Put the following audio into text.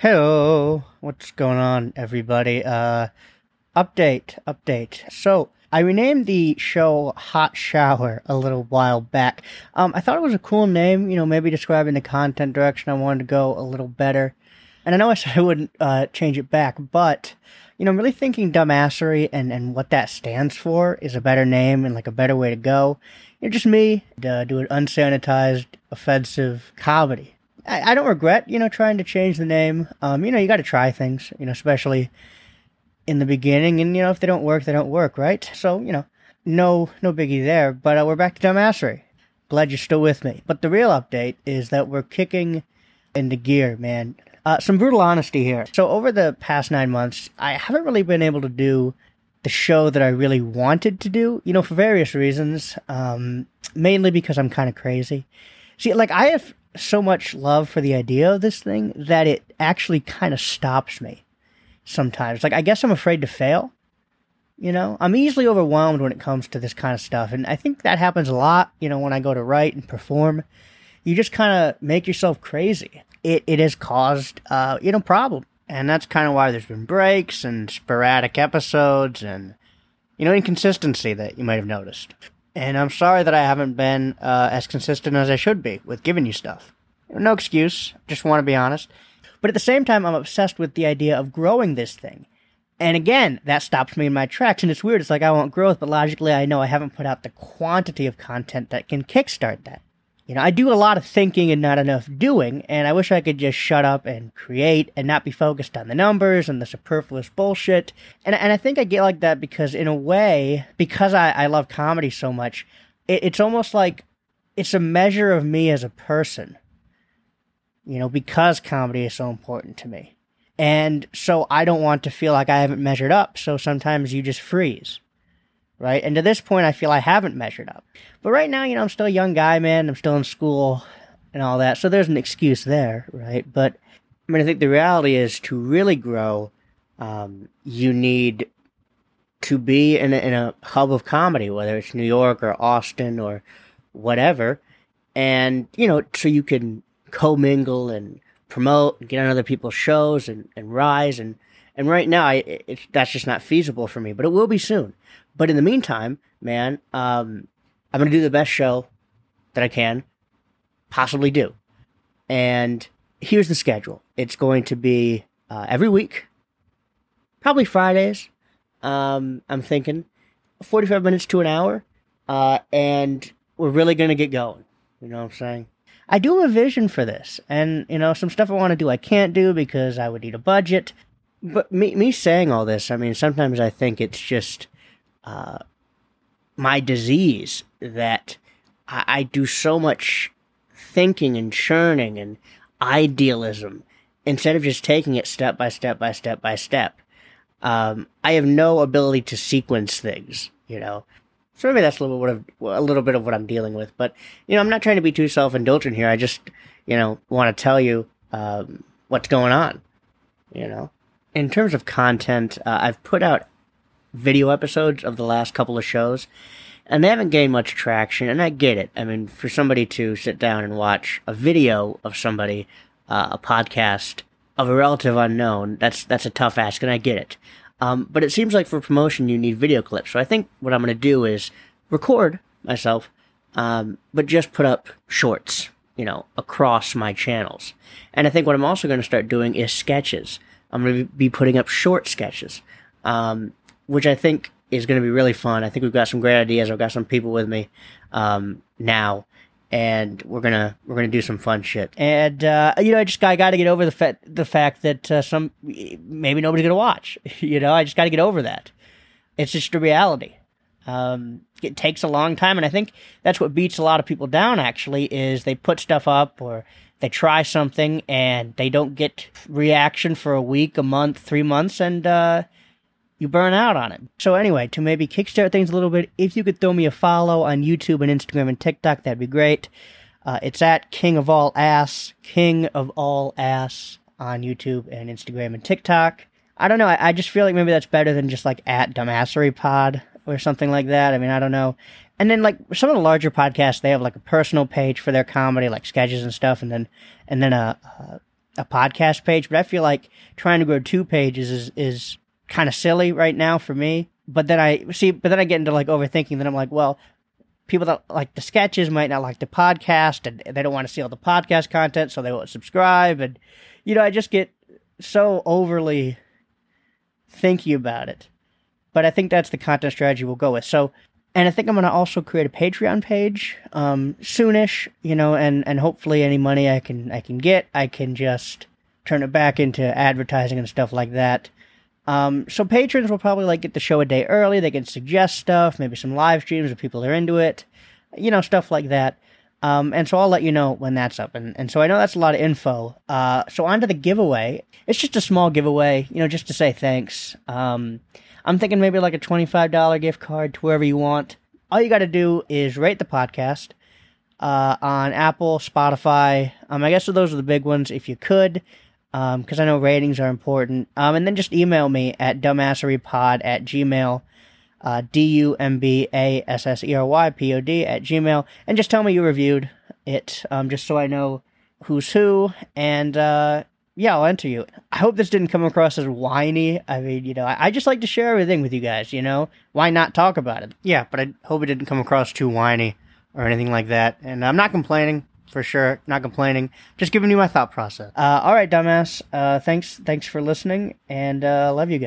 Hello, what's going on, everybody? Uh, update, update. So, I renamed the show Hot Shower a little while back. Um, I thought it was a cool name, you know, maybe describing the content direction I wanted to go a little better. And I know I said I wouldn't uh, change it back, but, you know, I'm really thinking dumbassery and, and what that stands for is a better name and like a better way to go. You know, just me uh, doing unsanitized, offensive comedy. I, I don't regret, you know, trying to change the name. Um, you know, you got to try things, you know, especially in the beginning, and you know, if they don't work, they don't work, right? So, you know, no, no biggie there. But uh, we're back to dumbassery. Glad you're still with me. But the real update is that we're kicking into gear, man. Uh, some brutal honesty here. So over the past nine months, I haven't really been able to do the show that I really wanted to do. You know, for various reasons. Um, mainly because I'm kind of crazy. See, like I have so much love for the idea of this thing that it actually kind of stops me sometimes. Like, I guess I'm afraid to fail. You know, I'm easily overwhelmed when it comes to this kind of stuff. And I think that happens a lot, you know, when I go to write and perform. You just kind of make yourself crazy. It, it has caused, uh, you know, problem. And that's kind of why there's been breaks and sporadic episodes and, you know, inconsistency that you might have noticed. And I'm sorry that I haven't been uh, as consistent as I should be with giving you stuff. No excuse, just want to be honest. But at the same time, I'm obsessed with the idea of growing this thing. And again, that stops me in my tracks. And it's weird. It's like I want growth, but logically, I know I haven't put out the quantity of content that can kickstart that. You know, I do a lot of thinking and not enough doing, and I wish I could just shut up and create and not be focused on the numbers and the superfluous bullshit. And, and I think I get like that because, in a way, because I, I love comedy so much, it, it's almost like it's a measure of me as a person you know, because comedy is so important to me. And so I don't want to feel like I haven't measured up. So sometimes you just freeze. Right. And to this point, I feel I haven't measured up. But right now, you know, I'm still a young guy, man. I'm still in school and all that. So there's an excuse there. Right. But I mean, I think the reality is to really grow, um, you need to be in a, in a hub of comedy, whether it's New York or Austin or whatever. And, you know, so you can commingle and promote and get on other people's shows and, and rise and and right now I, it, that's just not feasible for me but it will be soon but in the meantime man um, i'm going to do the best show that i can possibly do. And here's the schedule. It's going to be uh, every week probably fridays. Um, i'm thinking 45 minutes to an hour uh, and we're really going to get going. You know what i'm saying? I do have a vision for this, and you know, some stuff I want to do I can't do because I would need a budget. But me, me saying all this, I mean, sometimes I think it's just uh, my disease that I, I do so much thinking and churning and idealism instead of just taking it step by step by step by step. Um, I have no ability to sequence things, you know. So maybe that's a little bit of a little bit of what I'm dealing with. But you know, I'm not trying to be too self indulgent here. I just you know want to tell you um, what's going on. You know, in terms of content, uh, I've put out video episodes of the last couple of shows, and they haven't gained much traction. And I get it. I mean, for somebody to sit down and watch a video of somebody, uh, a podcast of a relative unknown, that's that's a tough ask, and I get it. Um, but it seems like for promotion you need video clips. So I think what I'm going to do is record myself, um, but just put up shorts, you know, across my channels. And I think what I'm also going to start doing is sketches. I'm going to be putting up short sketches, um, which I think is going to be really fun. I think we've got some great ideas. I've got some people with me um, now and we're gonna we're gonna do some fun shit. And uh, you know, I just I got to get over the fa- the fact that uh, some maybe nobody's gonna watch. you know, I just got to get over that. It's just a reality. Um, it takes a long time, and I think that's what beats a lot of people down. Actually, is they put stuff up or they try something and they don't get reaction for a week, a month, three months, and uh, you burn out on it. So anyway, to maybe kickstart things a little bit, if you could throw me a follow on YouTube and Instagram and TikTok, that'd be great. Uh, it's at King of All Ass, King of All Ass on YouTube and Instagram and TikTok. I don't know. I, I just feel like maybe that's better than just like at Dumbassery Pod or something like that. I mean, I don't know. And then like some of the larger podcasts, they have like a personal page for their comedy, like sketches and stuff, and then and then a, a a podcast page, but I feel like trying to grow two pages is is kind of silly right now for me. But then I see, but then I get into like overthinking. Then I'm like, well, people that like the sketches might not like the podcast, and they don't want to see all the podcast content, so they won't subscribe. And you know, I just get so overly thinking about it. But I think that's the content strategy we'll go with. So and I think I'm going to also create a Patreon page um, soonish, you know, and, and hopefully any money I can I can get, I can just turn it back into advertising and stuff like that. Um, so patrons will probably like get the show a day early. They can suggest stuff, maybe some live streams if people are into it, you know, stuff like that. Um, and so I'll let you know when that's up. And, and so I know that's a lot of info. Uh, so on to the giveaway. It's just a small giveaway, you know, just to say thanks. Um, I'm thinking maybe like a $25 gift card to wherever you want. All you got to do is rate the podcast uh, on Apple, Spotify. Um, I guess those are the big ones if you could, because um, I know ratings are important. Um, and then just email me at dumbasserypod at gmail, uh, D-U-M-B-A-S-S-E-R-Y-P-O-D at gmail, and just tell me you reviewed it, um, just so I know who's who, and uh, yeah, I'll enter you. I hope this didn't come across as whiny. I mean, you know, I, I, just like to share everything with you guys, you know? Why not talk about it? Yeah, but I hope it didn't come across too whiny or anything like that. And I'm not complaining, for sure. Not complaining. Just giving you my thought process. Uh, all right, dumbass. Uh, thanks, thanks for listening, and uh, love you guys.